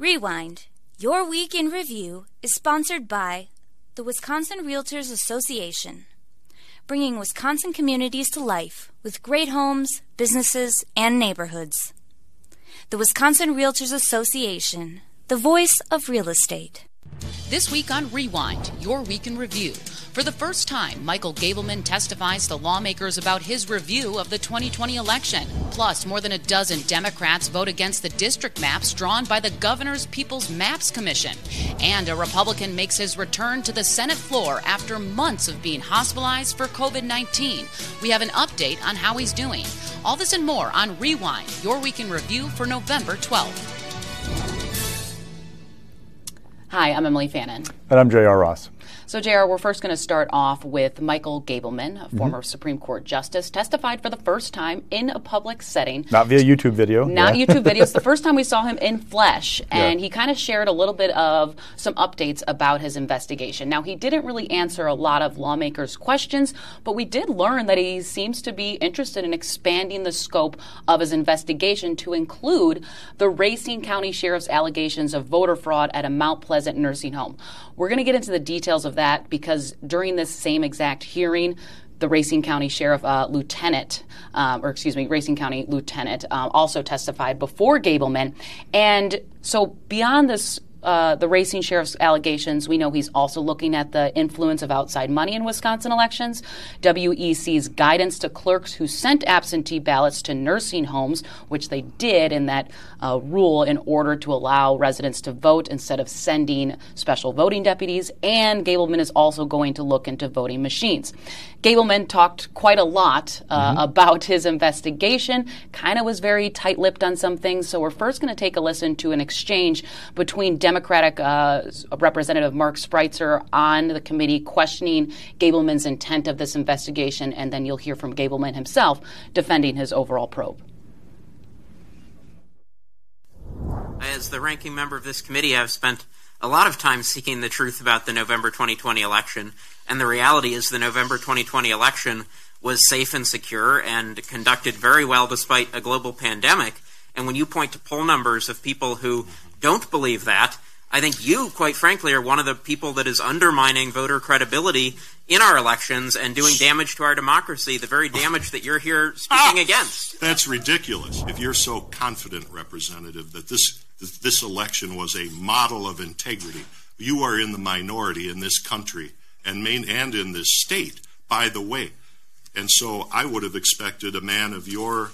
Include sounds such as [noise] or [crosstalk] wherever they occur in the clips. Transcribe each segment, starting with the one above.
Rewind. Your Week in Review is sponsored by the Wisconsin Realtors Association, bringing Wisconsin communities to life with great homes, businesses, and neighborhoods. The Wisconsin Realtors Association, the voice of real estate. This week on Rewind, your week in review. For the first time, Michael Gableman testifies to lawmakers about his review of the 2020 election. Plus, more than a dozen Democrats vote against the district maps drawn by the Governor's People's Maps Commission. And a Republican makes his return to the Senate floor after months of being hospitalized for COVID 19. We have an update on how he's doing. All this and more on Rewind, your week in review for November 12th. Hi, I'm Emilee Fannon. And I'm J.R. Ross. So, JR, we're first going to start off with Michael Gableman, a mm-hmm. former Supreme Court justice, testified for the first time in a public setting. Not via YouTube video. Not yeah. YouTube video. It's the [laughs] first time we saw him in flesh. And yeah. he kind of shared a little bit of some updates about his investigation. Now, he didn't really answer a lot of lawmakers' questions, but we did learn that he seems to be interested in expanding the scope of his investigation to include the Racine County Sheriff's allegations of voter fraud at a Mount Pleasant nursing home. We're going to get into the details of that because during this same exact hearing, the Racine County Sheriff uh, Lieutenant, um, or excuse me, Racine County Lieutenant, um, also testified before Gableman. And so, beyond this uh, the Racine sheriff's allegations, we know he's also looking at the influence of outside money in Wisconsin elections. WEC's guidance to clerks who sent absentee ballots to nursing homes, which they did in that uh, rule in order to allow residents to vote instead of sending special voting deputies. And Gableman is also going to look into voting machines. Gableman talked quite a lot uh, mm-hmm. about his investigation, kind of was very tight lipped on some things. So we're first going to take a listen to an exchange between Democratic uh, Representative Mark Spreitzer on the committee questioning Gableman's intent of this investigation, and then you'll hear from Gableman himself defending his overall probe. As the ranking member of this committee, I've spent a lot of time seeking the truth about the November 2020 election, and the reality is the November 2020 election was safe and secure and conducted very well despite a global pandemic. And when you point to poll numbers of people who don't believe that, I think you, quite frankly, are one of the people that is undermining voter credibility in our elections and doing damage to our democracy, the very damage that you're here speaking ah, against. That's ridiculous. If you're so confident, Representative, that this, that this election was a model of integrity, you are in the minority in this country and, main, and in this state, by the way. And so I would have expected a man of your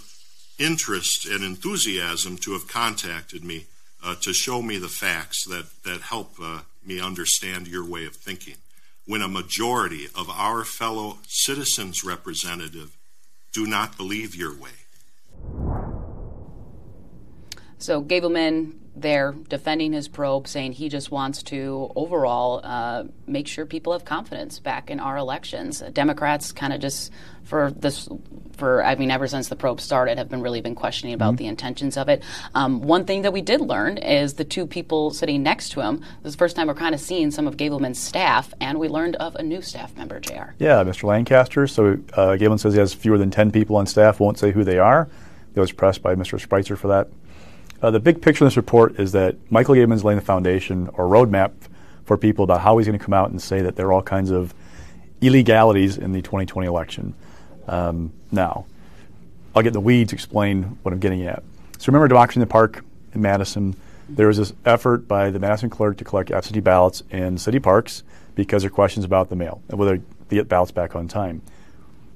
interest and enthusiasm to have contacted me uh, to show me the facts that, that help uh, me understand your way of thinking. When a majority of our fellow citizens representative do not believe your way. So Gableman there defending his probe, saying he just wants to overall uh, make sure people have confidence back in our elections. Democrats kind of just for this for I mean ever since the probe started have been really been questioning about mm-hmm. the intentions of it. Um, one thing that we did learn is the two people sitting next to him. This is the first time we're kind of seeing some of Gableman's staff, and we learned of a new staff member, Jr. Yeah, Mr. Lancaster. So uh, Gableman says he has fewer than ten people on staff. Won't say who they are. He was pressed by Mr. Spreitzer for that. Uh, the big picture in this report is that Michael Gableman's laying the foundation or roadmap for people about how he's going to come out and say that there are all kinds of illegalities in the 2020 election. Um, now, I'll get the weeds, explain what I'm getting at. So remember Democracy in the Park in Madison? There was this effort by the Madison clerk to collect absentee ballots in city parks because there are questions about the mail and whether they get ballots back on time.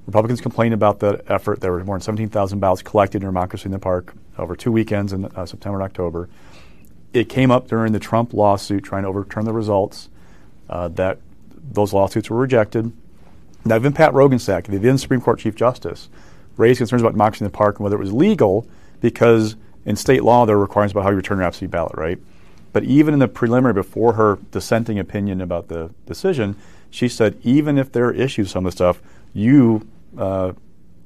Republicans complained about that effort. There were more than 17,000 ballots collected in Democracy in the Park over two weekends in uh, September and October. It came up during the Trump lawsuit trying to overturn the results. Uh, that those lawsuits were rejected. Now, even Pat Roggensack, the then Supreme Court Chief Justice, raised concerns about democracy in the park and whether it was legal because in state law there are requirements about how you return your absentee ballot, right? But even in the preliminary, before her dissenting opinion about the decision, she said even if there are issues, some of the stuff, you uh,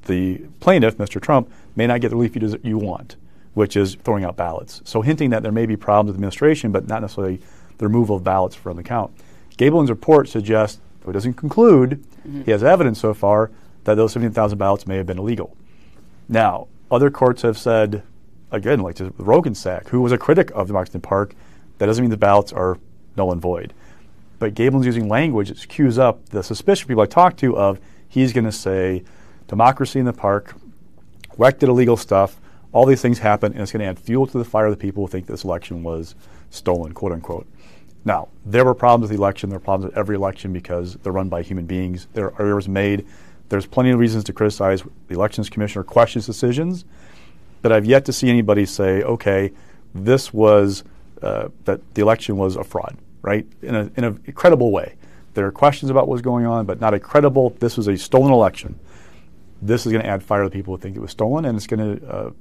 the plaintiff, Mr. Trump, may not get the relief you, you want, which is throwing out ballots. So hinting that there may be problems with the administration, but not necessarily the removal of ballots from the count. Gableman's report suggests, though it doesn't conclude, mm-hmm. he has evidence so far that those 17,000 ballots may have been illegal. Now, other courts have said, again, like Roggensack, who was a critic of the Democracy Park, That doesn't mean the ballots are null and void. But Gableman's using language that cues up the suspicion people I talk to of he's going to say democracy in the park, WEC did illegal stuff, all these things happen, and it's going to add fuel to the fire of the people who think this election was stolen, quote unquote. Now, there were problems with the election. There are problems with every election because they're run by human beings. There are errors made. There's plenty of reasons to criticize the Elections Commissioner questions decisions, but I've yet to see anybody say, okay, this was, uh, that the election was a fraud, right? In a, in a credible way. There are questions about what's going on, but not a credible, this was a stolen election. This is going to add fire to the people who think it was stolen, and it's going to uh,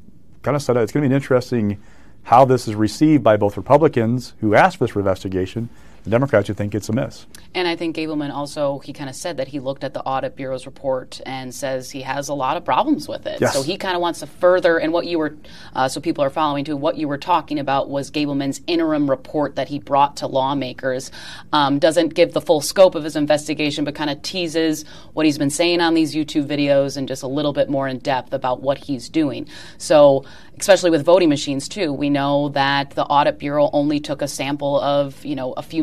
kind of set up, it's going to be an interesting how this is received by both Republicans who asked for this investigation the Democrats who think it's a miss. And I think Gableman also, he kind of said that he looked at the Audit Bureau's report and says he has a lot of problems with it. Yes. So he kind of wants to further, and what you were, uh, so people are following too, what you were talking about was Gableman's interim report that he brought to lawmakers. Um, doesn't give the full scope of his investigation, but kind of teases what he's been saying on these YouTube videos and just a little bit more in depth about what he's doing. So especially with voting machines too. We know that the audit bureau only took a sample of you know a few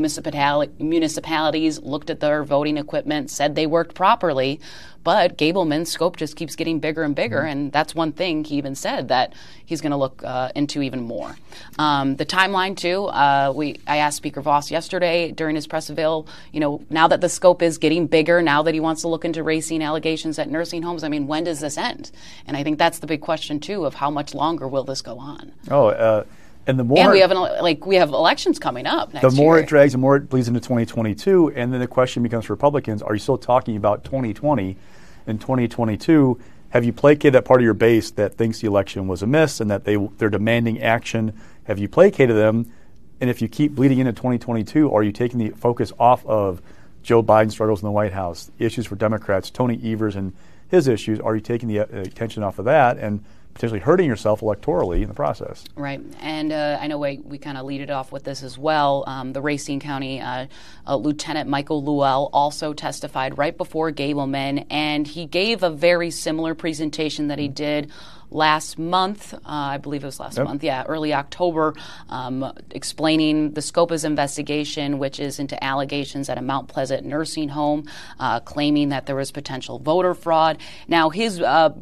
municipalities, looked at their voting equipment, said they worked properly, but Gableman's scope just keeps getting bigger and bigger, mm-hmm. and that's one thing he even said that he's going to look uh, into even more. Um, the timeline too. Uh, we I asked Speaker Voss yesterday during his press avail. You know, now that the scope is getting bigger, now that he wants to look into Racine allegations at nursing homes. I mean, when does this end? And I think that's the big question too of how much longer will this go on? Oh. Uh, and the more and we have an, like we have elections coming up. the more year. it drags, the more it bleeds into 2022, and then the question becomes for Republicans: Are you still talking about 2020 and 2022? Have you placated that part of your base that thinks the election was a miss and that they they're demanding action? Have you placated them? And if you keep bleeding into 2022, are you taking the focus off of Joe Biden struggles in the White House, issues for Democrats, Tony Evers and his issues? Are you taking the uh, attention off of that and potentially hurting yourself electorally in the process. Right. And uh, I know we, we kind of lead it off with this as well. Um, the Racine County uh, uh, Lieutenant Michael Luell also testified right before Gableman, and he gave a very similar presentation that he did last month, uh, I believe it was last yep. month, yeah, early October, um, explaining the scope of his investigation, which is into allegations at a Mount Pleasant nursing home, uh, claiming that there was potential voter fraud. Now, his uh,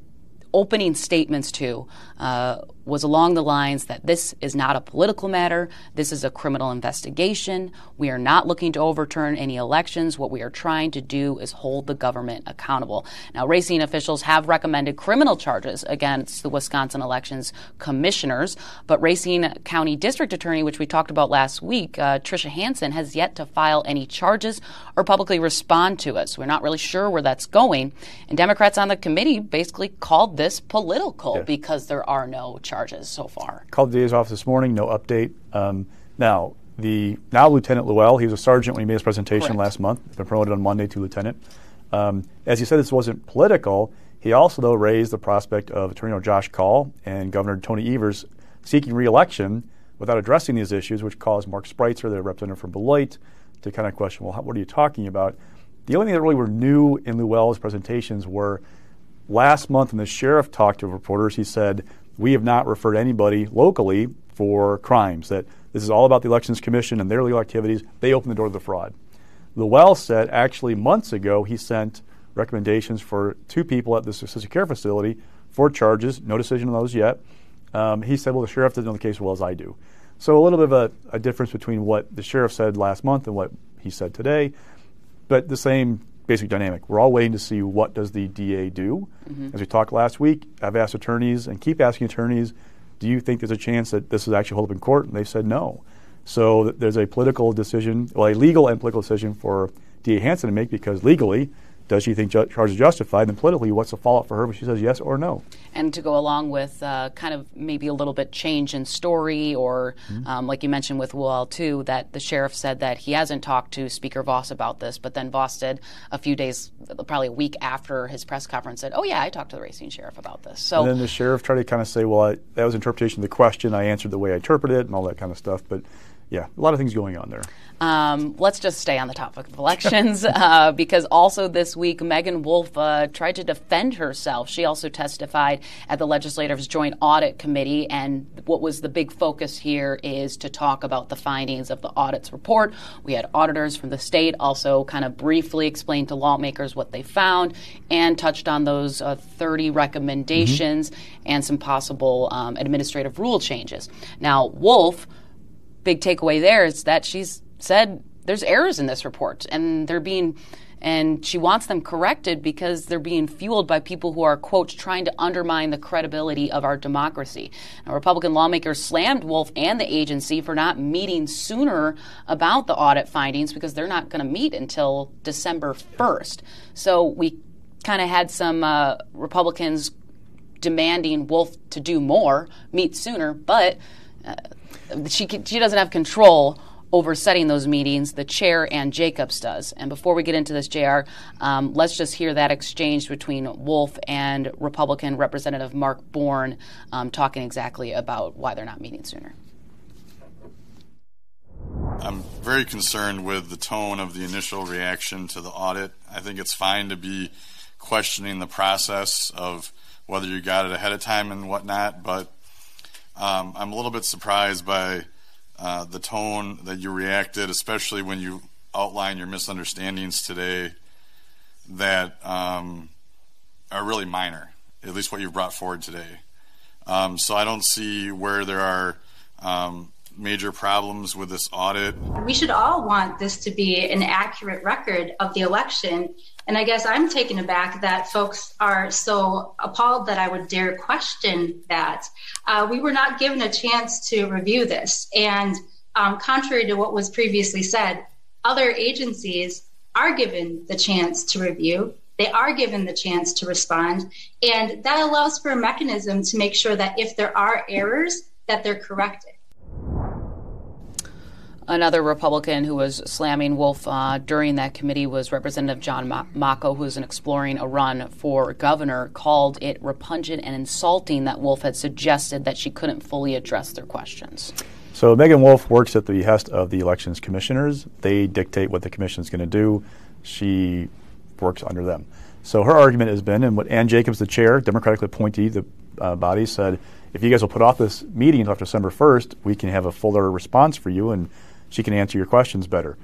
opening statements to uh, was along the lines that this is not a political matter, this is a criminal investigation. We are not looking to overturn any elections. What we are trying to do is hold the government accountable. Now, Racine officials have recommended criminal charges against the Wisconsin elections commissioners, but Racine County District Attorney, which we talked about last week, uh, Tricia Hanson, has yet to file any charges or publicly respond to it. So we're not really sure where that's going. And Democrats on the committee basically called this political yeah. because there are no charges charges so far. Called the DA's office this morning, no update. Um, now, the now Lieutenant Luell, he was a sergeant when he made his presentation Correct. last month, been promoted on Monday to lieutenant. Um, as he said, this wasn't political. He also, though, raised the prospect of Attorney General Josh Kaul and Governor Tony Evers seeking reelection without addressing these issues, which caused Mark Spreitzer, the representative from Beloit, to kind of question, well, how, what are you talking about? The only thing that really were new in Luell's presentations were last month when the sheriff talked to reporters, he said we have not referred anybody locally for crimes, that this is all about the Elections Commission and their legal activities. They opened the door to the fraud. Luell said actually months ago he sent recommendations for two people at this assisted care facility for charges, no decision on those yet. Um, he said, well, the sheriff doesn't know the case as well as I do. So a little bit of a, a difference between what the sheriff said last month and what he said today, but the same basic dynamic. We're all waiting to see what does the DA do. Mm-hmm. As we talked last week, I've asked attorneys and keep asking attorneys, do you think there's a chance that this is actually held up in court? And they've said no. So there's a political decision, well, a legal and political decision for DA Hanson to make because legally does she think ju- charges justified? And politically, what's the fallout for her when she says yes or no? And to go along with uh, kind of maybe a little bit change in story, or mm-hmm. um, like you mentioned with Will too, that the sheriff said that he hasn't talked to Speaker Voss about this, but then Voss did a few days, probably a week after his press conference, said, "Oh yeah, I talked to the Racine sheriff about this." So and then the sheriff tried to kind of say, "Well, I, that was interpretation of the question. I answered the way I interpreted it, and all that kind of stuff." But yeah, a lot of things going on there. Um, let's just stay on the topic of elections [laughs] uh, because also this week, Meagan Wolfe uh, tried to defend herself. She also testified at the Legislative's Joint Audit Committee, and what was the big focus here is to talk about the findings of the audit's report. We had auditors from the state also kind of briefly explain to lawmakers what they found and touched on those uh, 30 recommendations mm-hmm. and some possible um, administrative rule changes. Now, Wolfe, big takeaway there is that she's said there's errors in this report and they're being and she wants them corrected because they're being fueled by people who are quote trying to undermine the credibility of our democracy. Now, Republican lawmakers slammed Wolfe and the agency for not meeting sooner about the audit findings because they're not going to meet until December 1st. So we kind of had some uh, Republicans demanding Wolfe to do more, meet sooner, but uh, she she doesn't have control over setting those meetings. The chair Ann Jacobs does. And before we get into this, Jr., um, let's just hear that exchange between Wolfe and Republican Representative Mark Born um, talking exactly about why they're not meeting sooner. I'm very concerned with the tone of the initial reaction to the audit. I think it's fine to be questioning the process of whether you got it ahead of time and whatnot, but um, I'm a little bit surprised by uh, the tone that you reacted, especially when you outline your misunderstandings today that um, are really minor, at least what you've brought forward today. Um, so I don't see where there are um, major problems with this audit. We should all want this to be an accurate record of the election. And I guess I'm taken aback that folks are so appalled that I would dare question that. Uh, we were not given a chance to review this. And um, contrary to what was previously said, other agencies are given the chance to review. They are given the chance to respond. And that allows for a mechanism to make sure that if there are errors, that they're corrected. Another Republican who was slamming Wolfe uh, during that committee was Representative John Macco, who is exploring a run for governor, called it repugnant and insulting that Wolfe had suggested that she couldn't fully address their questions. So Meagan Wolfe works at the behest of the elections commissioners. They dictate what the commission is going to do. She works under them. So her argument has been, and what Ann Jacobs, the chair, Democratically appointee, the uh, body, said, if you guys will put off this meeting until December 1st, we can have a fuller response for you and she can answer your questions better.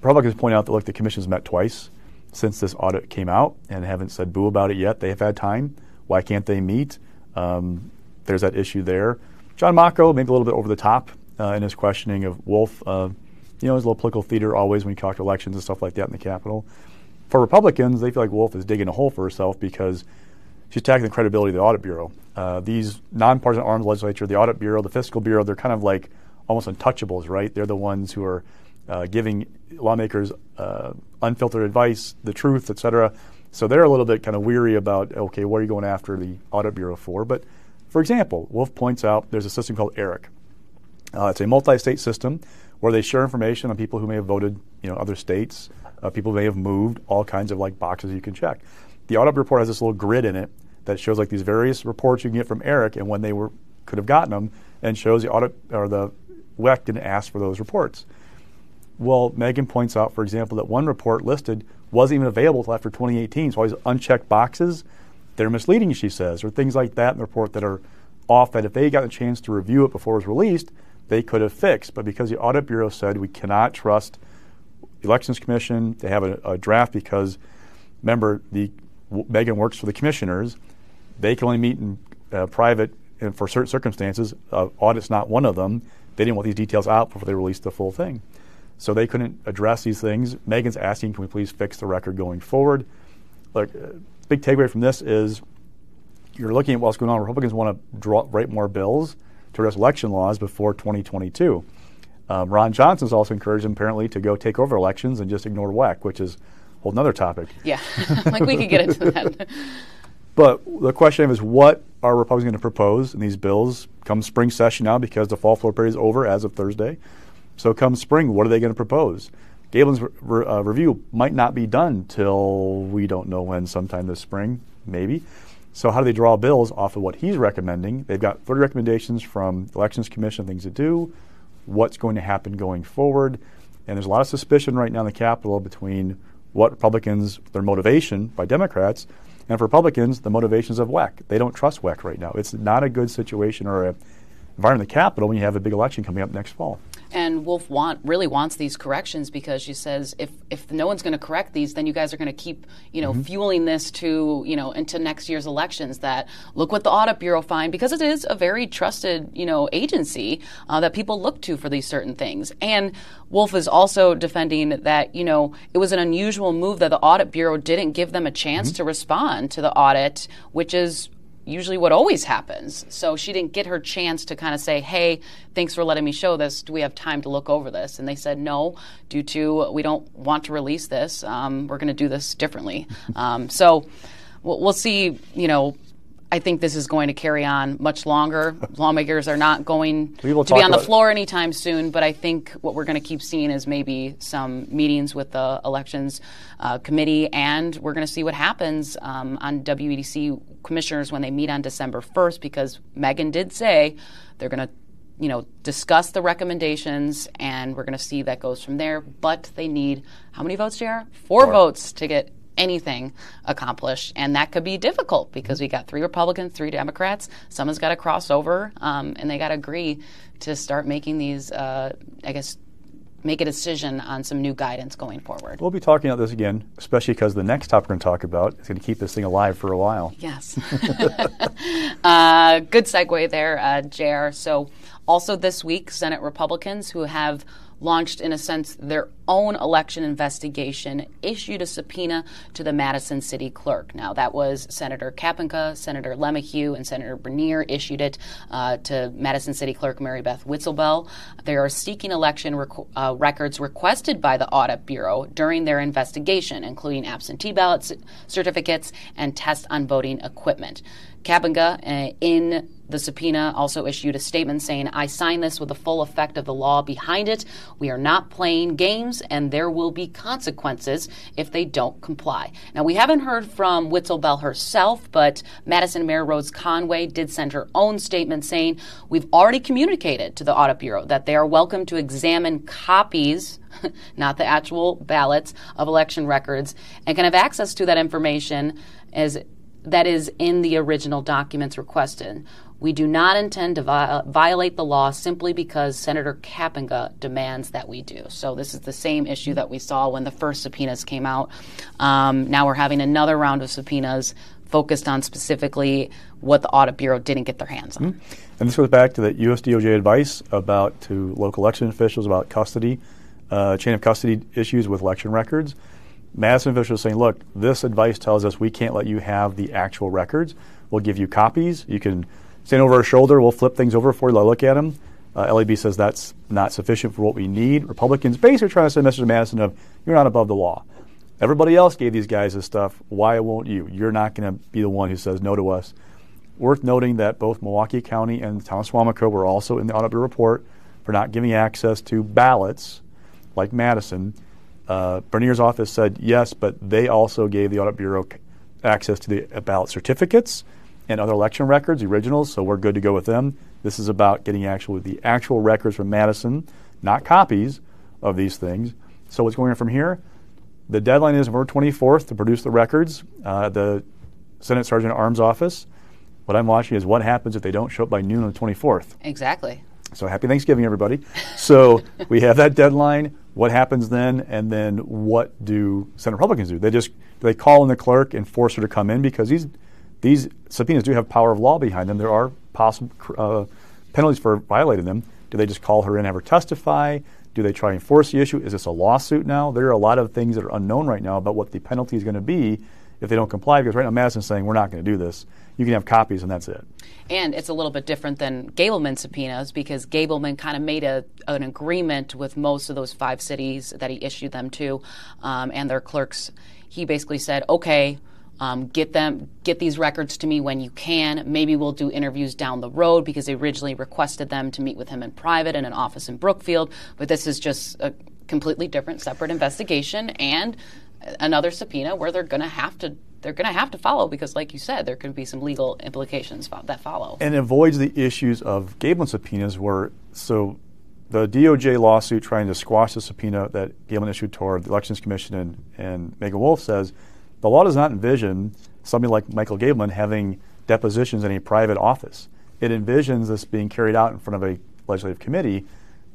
Republicans point out that look, the commission's met twice since this audit came out and haven't said boo about it yet. They have had time. Why can't they meet? Um, there's that issue there. John Macco, maybe a little bit over the top uh, in his questioning of Wolfe. Uh, you know, his little political theater always when you talk to elections and stuff like that in the Capitol. For Republicans, they feel like Wolfe is digging a hole for herself because she's attacking the credibility of the Audit Bureau. Uh, these nonpartisan arms legislature, the Audit Bureau, the Fiscal Bureau, they're kind of like almost untouchables, right? They're the ones who are uh, giving lawmakers uh, unfiltered advice, the truth, et cetera. So they're a little bit kind of weary about, okay, what are you going after the Audit Bureau for? But for example, Wolfe points out there's a system called ERIC. Uh, it's a multi-state system where they share information on people who may have voted, you know, other states, uh, people may have moved, all kinds of like boxes you can check. The audit report has this little grid in it that shows like these various reports you can get from ERIC and when they were could have gotten them, and shows the audit or the WEC didn't ask for those reports. Well, Meagan points out, for example, that one report listed wasn't even available until after 2018. So all these unchecked boxes, they're misleading, she says, or things like that in the report that are off that if they got a chance to review it before it was released, they could have fixed. But because the Audit Bureau said we cannot trust the Elections Commission to have a, a draft because, remember, the Meagan works for the commissioners. They can only meet in uh, private and for certain circumstances. Uh, audit's not one of them. They didn't want these details out before they released the full thing. So they couldn't address these things. Meagan's asking, can we please fix the record going forward? Look, uh, big takeaway from this is you're looking at what's going on. Republicans want to draw, write more bills to address election laws before 2022. Um, Ron Johnson's also encouraged them apparently to go take over elections and just ignore WEC, which is a whole other topic. Yeah, [laughs] like we could get into that. [laughs] But the question is, what are Republicans going to propose in these bills come spring session now because the fall floor period is over as of Thursday? So come spring, what are they going to propose? Gableman's re- uh, review might not be done till we don't know when, sometime this spring, maybe. So how do they draw bills off of what he's recommending? They've got 30 recommendations from Elections Commission, things to do, what's going to happen going forward. And there's a lot of suspicion right now in the Capitol between what Republicans, their motivation by Democrats, and for Republicans, the motivations of WEC. They don't trust WEC right now. It's not a good situation or a environment in the Capitol when you have a big election coming up next fall. And Wolfe want really wants these corrections because she says if if no one's going to correct these, then you guys are going to keep you know mm-hmm. fueling this to you know into next year's elections. That look what the audit bureau find because it is a very trusted you know agency uh, that people look to for these certain things. And Wolfe is also defending that you know it was an unusual move that the audit bureau didn't give them a chance mm-hmm. to respond to the audit, which is usually what always happens. So she didn't get her chance to kind of say, hey, thanks for letting me show this. Do we have time to look over this? And they said, no, due to we don't want to release this. Um, we're going to do this differently. Um, so we'll, we'll see, you know, I think this is going to carry on much longer. [laughs] Lawmakers are not going to be on the floor anytime soon, but I think what we're going to keep seeing is maybe some meetings with the elections uh, committee, and we're going to see what happens um, on WEDC commissioners when they meet on December 1st, because Meagan did say they're going to you know, discuss the recommendations, and we're going to see that goes from there. But they need how many votes, JR? Four, Four. votes to get anything accomplished. And that could be difficult because we got three Republicans, three Democrats. Someone's got to cross over, um, and they got to agree to start making these, uh, I guess, make a decision on some new guidance going forward. We'll be talking about this again, especially because the next topic we're going to talk about is going to keep this thing alive for a while. Yes. [laughs] uh, good segue there, uh, JR. So, also this week, Senate Republicans who have launched, in a sense, their own election investigation, issued a subpoena to the Madison City Clerk. Now, that was Senator Kapenga, Senator LeMahieu, and Senator Bernier issued it uh, to Madison City Clerk Maribeth Witzel-Behl. They are seeking election rec- uh, records requested by the Audit Bureau during their investigation, including absentee ballot c- certificates and tests on voting equipment. Kapenga, uh, in the subpoena, also issued a statement saying, I sign this with the full effect of the law behind it. We are not playing games, and there will be consequences if they don't comply. Now, we haven't heard from Witzel-Behl herself, but Madison Mayor Rhodes-Conway did send her own statement saying, We've already communicated to the Audit Bureau that they are welcome to examine copies [laughs] not the actual ballots of election records, and can have access to that information as that is in the original documents requested. We do not intend to vi- violate the law simply because Senator Kapenga demands that we do. So, this is the same issue that we saw when the first subpoenas came out. Um, now we're having another round of subpoenas focused on specifically what the Audit Bureau didn't get their hands on. Mm-hmm. And this goes back to the USDOJ advice about to local election officials about custody, uh, chain of custody issues with election records. Madison officials saying, look, this advice tells us we can't let you have the actual records. We'll give you copies. You can stand over our shoulder. We'll flip things over for you. Let look at them. Uh, LAB says that's not sufficient for what we need. Republicans basically trying to send a message to Madison of you're not above the law. Everybody else gave these guys this stuff. Why won't you? You're not going to be the one who says no to us. Worth noting that both Milwaukee County and the town of Suamico were also in the audit report for not giving access to ballots like Madison uh, Bernier's office said yes, but they also gave the Audit Bureau access to the ballot certificates and other election records, the originals, so we're good to go with them. This is about getting actual the actual records from Madison, not copies of these things. So what's going on from here? The deadline is November 24th to produce the records. Uh, the Senate Sergeant at Arms office. What I'm watching is what happens if they don't show up by noon on the 24th. Exactly. So happy Thanksgiving, everybody. So [laughs] we have that deadline. What happens then? And then what do Senate Republicans do? They just they call in the clerk and force her to come in because these these subpoenas do have power of law behind them. There are possible uh, penalties for violating them. Do they just call her in and have her testify? Do they try and force the issue? Is this a lawsuit now? There are a lot of things that are unknown right now about what the penalty is going to be if they don't comply. Because right now Madison's saying we're not going to do this. You can have copies and that's it. And it's a little bit different than Gableman subpoenas because Gableman kind of made a, an agreement with most of those five cities that he issued them to um, and their clerks. He basically said, okay. Um, get them, get these records to me when you can. Maybe we'll do interviews down the road because they originally requested them to meet with him in private in an office in Brookfield. But this is just a completely different, separate investigation and another subpoena where they're going to have to they're going to have to follow because, like you said, there could be some legal implications that follow. And avoids the issues of Gableman subpoenas where so the DOJ lawsuit trying to squash the subpoena that Galen issued toward the Elections Commission and, and Meagan Wolfe says the law does not envision somebody like Michael Gableman having depositions in a private office. It envisions this being carried out in front of a legislative committee.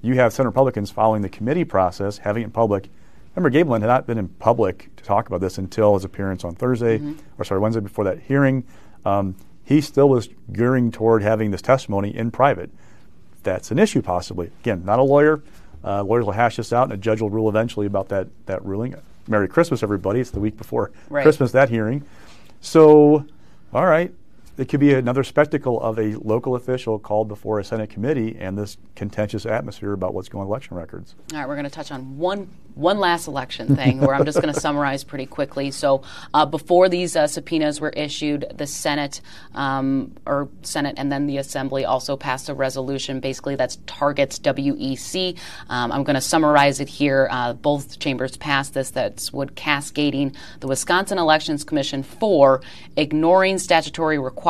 You have Senate Republicans following the committee process, having it in public. Remember, Gableman had not been in public to talk about this until his appearance on Thursday, mm-hmm. or sorry, Wednesday before that hearing. Um, he still was gearing toward having this testimony in private. That's an issue, possibly. Again, not a lawyer. Uh, lawyers will hash this out, and a judge will rule eventually about that that ruling. Merry Christmas, everybody! It's the week before right. Christmas that hearing. So, all right, it could be another spectacle of a local official called before a Senate committee and this contentious atmosphere about what's going on election records. All right, we're going to touch on one one last election thing where I'm just going [laughs] to summarize pretty quickly. So, uh, before these uh, subpoenas were issued, the Senate um, or Senate and then the Assembly also passed a resolution. Basically, that targets WEC. Um, I'm going to summarize it here. Uh, both chambers passed this. That's would cascading the Wisconsin Elections Commission for ignoring statutory requirements,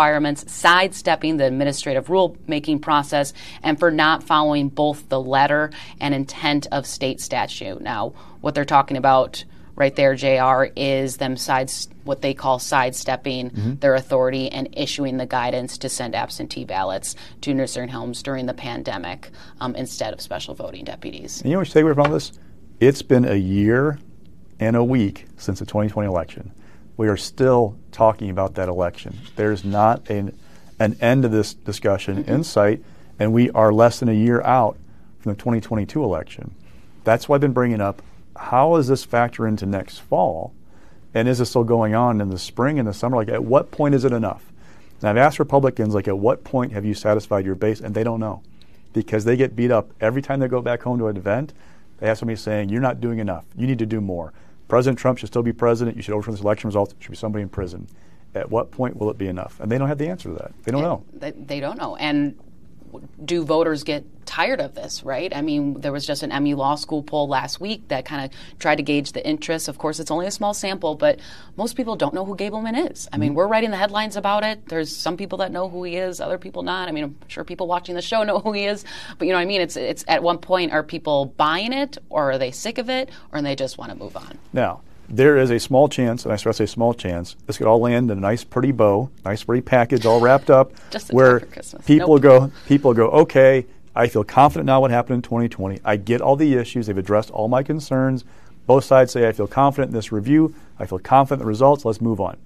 sidestepping the administrative rulemaking process, and for not following both the letter and intent of state statute. Now, what they're talking about right there, JR, is them sides what they call sidestepping mm-hmm. their authority and issuing the guidance to send absentee ballots to nursing homes during the pandemic um, instead of special voting deputies. And you know what you take away from this? It's been a year and a week since the 2020 election. We are still talking about that election. There's not an, an end to this discussion in sight, and we are less than a year out from the 2022 election. That's why I've been bringing up how does this factor into next fall? And is this still going on in the spring and the summer? Like, at what point is it enough? And I've asked Republicans, like, at what point have you satisfied your base? And they don't know because they get beat up every time they go back home to an event. They have somebody saying, You're not doing enough. You need to do more. President Trump should still be president. You should overturn this election result. There should be somebody in prison. At what point will it be enough? And they don't have the answer to that. They don't know. They, they don't know. And do voters get tired of this, right? I mean, there was just an MU Law School poll last week that kind of tried to gauge the interest. Of course, it's only a small sample, but most people don't know who Gableman is. I mean, mm-hmm. we're writing the headlines about it. There's some people that know who he is, other people not. I mean, I'm sure people watching the show [laughs] know who he is, but you know what I mean? It's it's at one point are people buying it or are they sick of it or they just want to move on? Now, there is a small chance, and I stress a small chance, this could all land in a nice, pretty bow, nice, pretty package, all wrapped up, [laughs] where people nope. go, people go, okay, I feel confident now what happened in 2020. I get all the issues. They've addressed all my concerns. Both sides say, I feel confident in this review. I feel confident in the results. Let's move on.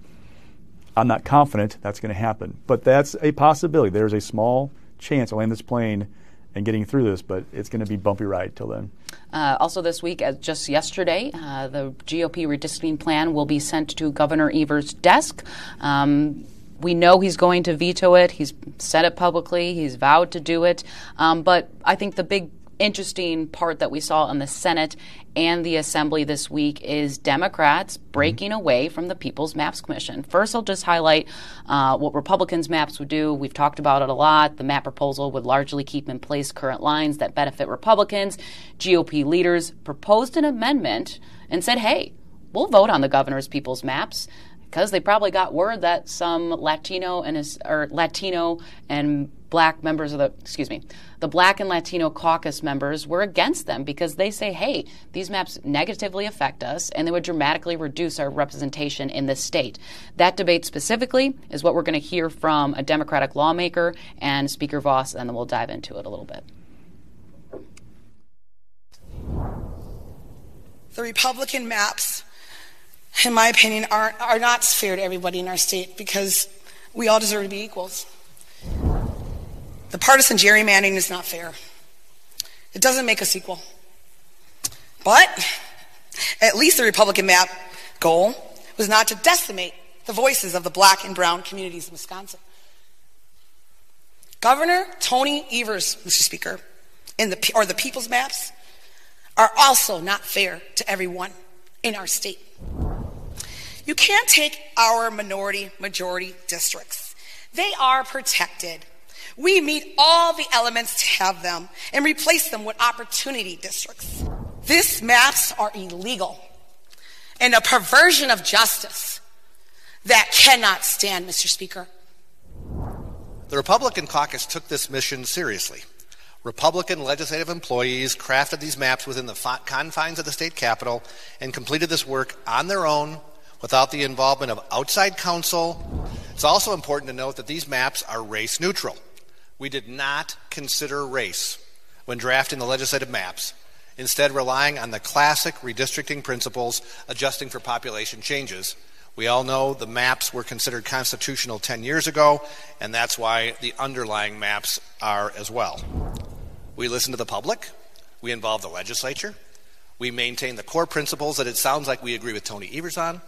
I'm not confident that's going to happen, but that's a possibility. There's a small chance I'll land this plane and getting through this, but it's going to be bumpy ride till then. Uh, also, this week, as just yesterday, uh, the GOP redistricting plan will be sent to Governor Evers' desk. Um, we know he's going to veto it. He's said it publicly. He's vowed to do it. Um, but I think the big interesting part that we saw in the Senate and the Assembly this week is Democrats breaking mm-hmm. away from the People's Maps Commission. First, I'll just highlight uh, what Republicans' maps would do. We've talked about it a lot. The map proposal would largely keep in place current lines that benefit Republicans. GOP leaders proposed an amendment and said, hey, we'll vote on the governor's People's Maps because they probably got word that some Latino and or Latino and black members of the excuse me the black and latino caucus members were against them because they say hey these maps negatively affect us and they would dramatically reduce our representation in this state. That debate specifically is what we're going to hear from a democratic lawmaker and speaker voss and then we'll dive into it a little bit. The republican maps in my opinion are, are not fair to everybody in our state because we all deserve to be equals the partisan gerrymandering is not fair. It doesn't make us equal. But at least the Republican map goal was not to decimate the voices of the black and brown communities in Wisconsin. Governor Tony Evers, Mr. Speaker, the, or the people's maps are also not fair to everyone in our state. You can't take our minority majority districts. They are protected we meet all the elements to have them and replace them with opportunity districts. These maps are illegal and a perversion of justice that cannot stand, Mr. Speaker. The Republican caucus took this mission seriously. Republican legislative employees crafted these maps within the confines of the state capitol and completed this work on their own without the involvement of outside counsel. It's also important to note that these maps are race neutral. We did not consider race when drafting the legislative maps, instead, relying on the classic redistricting principles adjusting for population changes. We all know the maps were considered constitutional 10 years ago, and that's why the underlying maps are as well. We listen to the public, we involve the legislature, we maintain the core principles that it sounds like we agree with Tony Evers on,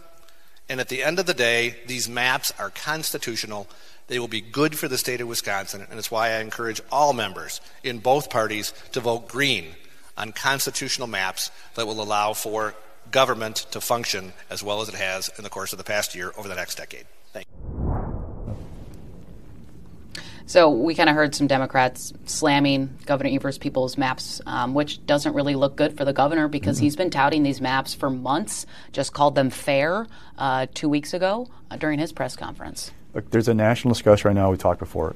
and at the end of the day, these maps are constitutional. They will be good for the state of Wisconsin, and it's why I encourage all members in both parties to vote green on constitutional maps that will allow for government to function as well as it has in the course of the past year over the next decade. Thank you. So we kind of heard some Democrats slamming Governor Evers' people's maps, um, which doesn't really look good for the governor because mm-hmm. he's been touting these maps for months. Just called them fair uh, two weeks ago uh, during his press conference. Look, there's a national discussion right now. We talked before: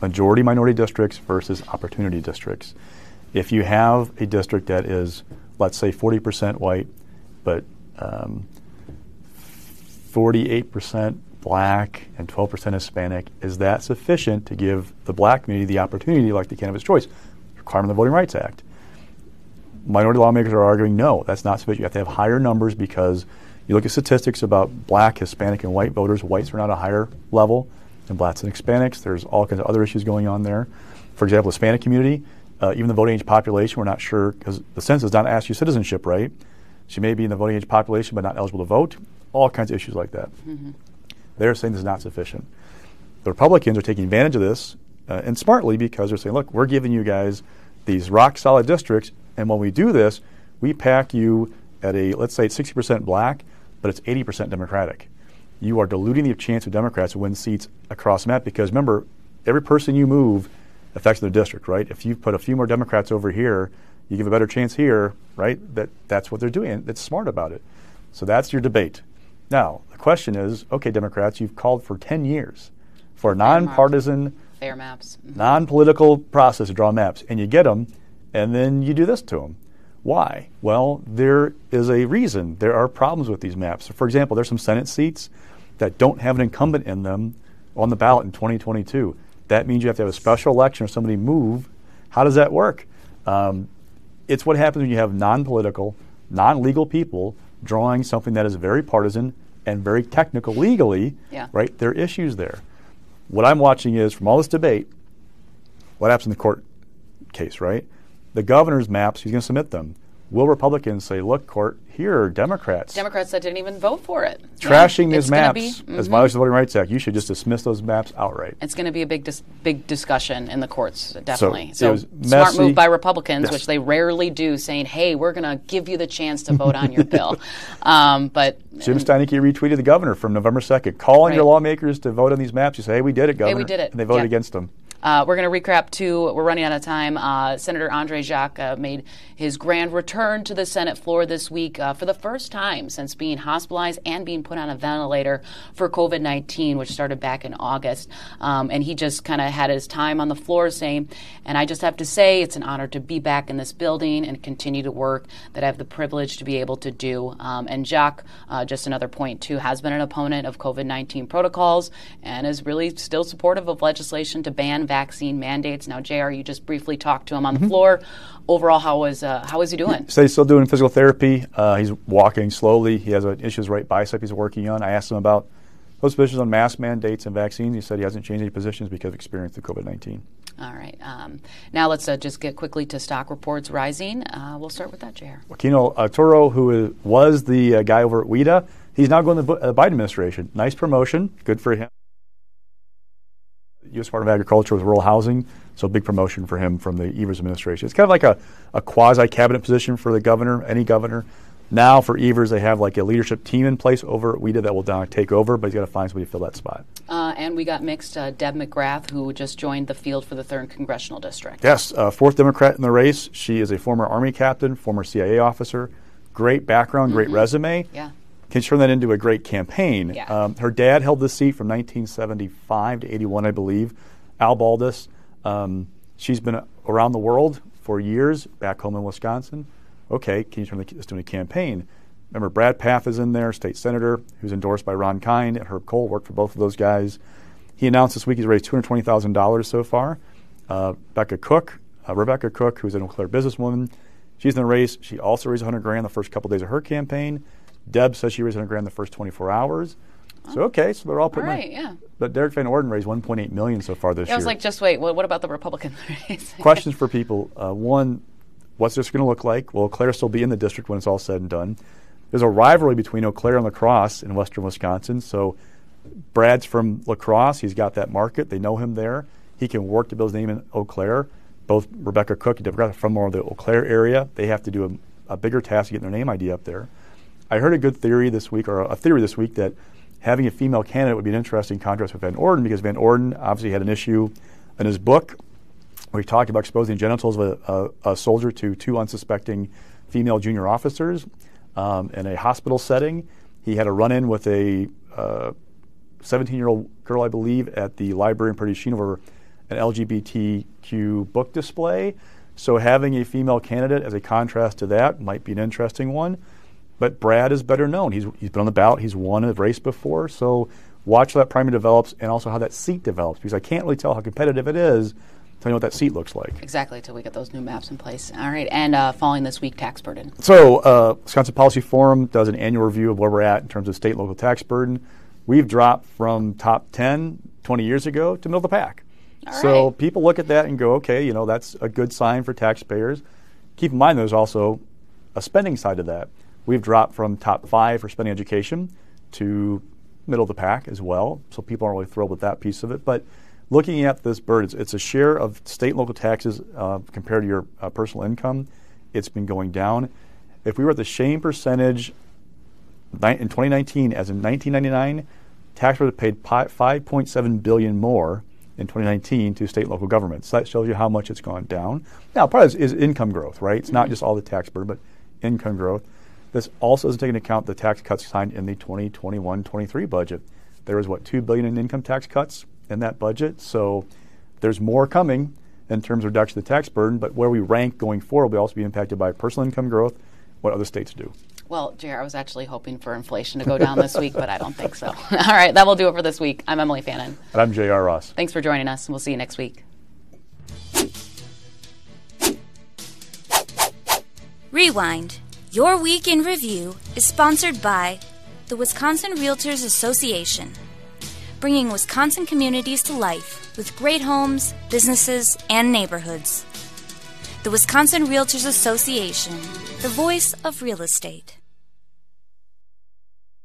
majority minority districts versus opportunity districts. If you have a district that is, let's say, 40% white, but um, 48% black and 12% Hispanic, is that sufficient to give the black community the opportunity, like the cannabis choice requirement of the Voting Rights Act? Minority lawmakers are arguing no, that's not sufficient. You have to have higher numbers because you look at statistics about black, Hispanic, and white voters. Whites are not a higher level than blacks and Hispanics. There's all kinds of other issues going on there. For example, Hispanic community, uh, even the voting age population, we're not sure because the census does not ask you citizenship, right? She may be in the voting age population but not eligible to vote. All kinds of issues like that. Mm-hmm. They're saying this is not sufficient. The Republicans are taking advantage of this, uh, and smartly because they're saying, look, we're giving you guys these rock solid districts, and when we do this, we pack you at a, let's say 60% black, but it's 80% Democratic. You are diluting the chance of Democrats to win seats across the map because remember, every person you move affects the district, right? If you put a few more Democrats over here, you give a better chance here, right? That that's what they're doing. It's smart about it. So that's your debate. Now, the question is okay, Democrats, you've called for 10 years for a nonpartisan, fair maps, mm-hmm. non political process to draw maps, and you get them, and then you do this to them. Why? Well, there is a reason. There are problems with these maps. For example, there's some Senate seats that don't have an incumbent in them on the ballot in 2022. That means you have to have a special election or somebody move. How does that work? Um, it's what happens when you have non political, non legal people drawing something that is very partisan and very technical legally, yeah. right? There are issues there. What I'm watching is from all this debate, what happens in the court case, right? The governor's maps, he's going to submit them. Will Republicans say, look, court, here are Democrats. Democrats that didn't even vote for it. Trashing yeah, these maps be, mm-hmm. as violation of the Voting Rights Act. You should just dismiss those maps outright. It's going to be a big dis- big discussion in the courts, definitely. So, so smart move by Republicans, yes. which they rarely do, saying, hey, we're going to give you the chance to vote on [laughs] your bill. Um, but Jim Steineke retweeted the governor from November 2nd, calling right. your lawmakers to vote on these maps. You say, hey, we did it, governor. Hey, we did it. And they voted against them. Uh, we're going to recap too. We're running out of time. Uh, Senator Andre Jacque uh, made his grand return to the Senate floor this week uh, for the first time since being hospitalized and being put on a ventilator for COVID 19, which started back in August. Um, and he just kind of had his time on the floor saying, and I just have to say, it's an honor to be back in this building and continue to work that I have the privilege to be able to do. Um, and Jacque, uh, just another point too, has been an opponent of COVID 19 protocols and is really still supportive of legislation to ban vaccine mandates. Now, JR, you just briefly talked to him on the mm-hmm. floor. Overall, how is uh, how is he doing? So he's still doing physical therapy. Uh, he's walking slowly. He has an issue with his right bicep he's working on. I asked him about those positions on mask mandates and vaccines. He said he hasn't changed any positions because of experience with COVID 19. All right. Um, now let's uh, just get quickly to stock reports rising. Uh, we'll start with that, JR. Joaquin uh, Toro, who is, was the uh, guy over at WHEDA, he's now going to the uh, Biden administration. Nice promotion. Good for him. U.S. Department of Agriculture with rural housing, so big promotion for him from the Evers administration. It's kind of like a, a quasi cabinet position for the governor, any governor. Now for Evers, they have like a leadership team in place over at WHEDA that will take over, but he's got to find somebody to fill that spot. Uh, and we got mixed uh, Deb McGrath, who just joined the field for the third congressional district. Yes, uh, fourth Democrat in the race. She is a former Army captain, former CIA officer. Great background, great mm-hmm. resume. Yeah can you turn that into a great campaign. Yeah. Um, her dad held the seat from 1975 to 81, I believe. Al Baldus. Um, she's been around the world for years, back home in Wisconsin. Okay, can you turn this into a campaign? Remember, Brad Pfaff is in there, state senator, who's endorsed by Ron Kind and Herb Kohl, worked for both of those guys. He announced this week he's raised $220,000 so far. Uh, Becca Cooke, uh, Rebecca Cooke, who's an Eau Claire businesswoman, she's in the race. She also raised 100 grand the first couple days of her campaign. Deb says she raised 100 grand the first 24 hours. So okay, so they're all putting. All right, yeah. But Derrick Van Orden raised 1.8 million so far this year. I was like, just wait. What, what about the Republican race? [laughs] Questions for people. Uh, one, what's this going to look like? Will Eau Claire still be in the district when it's all said and done? There's a rivalry between Eau Claire and La Crosse in western Wisconsin. So Brad's from La Crosse. He's got that market. They know him there. He can work to build his name in Eau Claire. Both Rebecca Cooke and Democrat from more of the Eau Claire area. They have to do a, a bigger task to get their name ID up there. I heard a good theory this week, or a theory this week, that having a female candidate would be an interesting contrast with Van Orden because Van Orden obviously had an issue in his book where he talked about exposing genitals of a, a, a soldier to two unsuspecting female junior officers um, in a hospital setting. He had a run in with a 17 uh, year old girl, I believe, at the library in Sheen over an LGBTQ book display. So having a female candidate as a contrast to that might be an interesting one. But Brad is better known. He's, he's been on the ballot. He's won a race before. So watch how that primary develops and also how that seat develops because I can't really tell how competitive it is until you what that seat looks like. Exactly, until we get those new maps in place. All right, and uh, following this week, tax burden. So uh, Wisconsin Policy Forum does an annual review of where we're at in terms of state and local tax burden. We've dropped from top 10 20 years ago to middle of the pack. All so right. people look at that and go, okay, you know, that's a good sign for taxpayers. Keep in mind there's also a spending side to that. We've dropped from top five for spending education to middle of the pack as well. So people aren't really thrilled with that piece of it. But looking at this bird, it's, a share of state and local taxes uh, compared to your uh, personal income. It's been going down. If we were at the same percentage in 2019 as in 1999, taxpayers paid pi- 5.7 billion more in 2019 to state and local governments. So that shows you how much it's gone down. Now, part of this is income growth, right? It's not just all the tax burden, but income growth. This also doesn't take into account the tax cuts signed in the 2021-23 budget. There was what two billion in income tax cuts in that budget, so there's more coming in terms of reduction of the tax burden. But where we rank going forward will also be impacted by personal income growth, what other states do. Well, JR, I was actually hoping for inflation to go down this week, but I don't think so. [laughs] All right, that will do it for this week. I'm Emilee Fannon. And I'm J.R. Ross. Thanks for joining us, and we'll see you next week. Rewind. Your Week in Review is sponsored by the Wisconsin Realtors Association, bringing Wisconsin communities to life with great homes, businesses, and neighborhoods. The Wisconsin Realtors Association, the voice of real estate.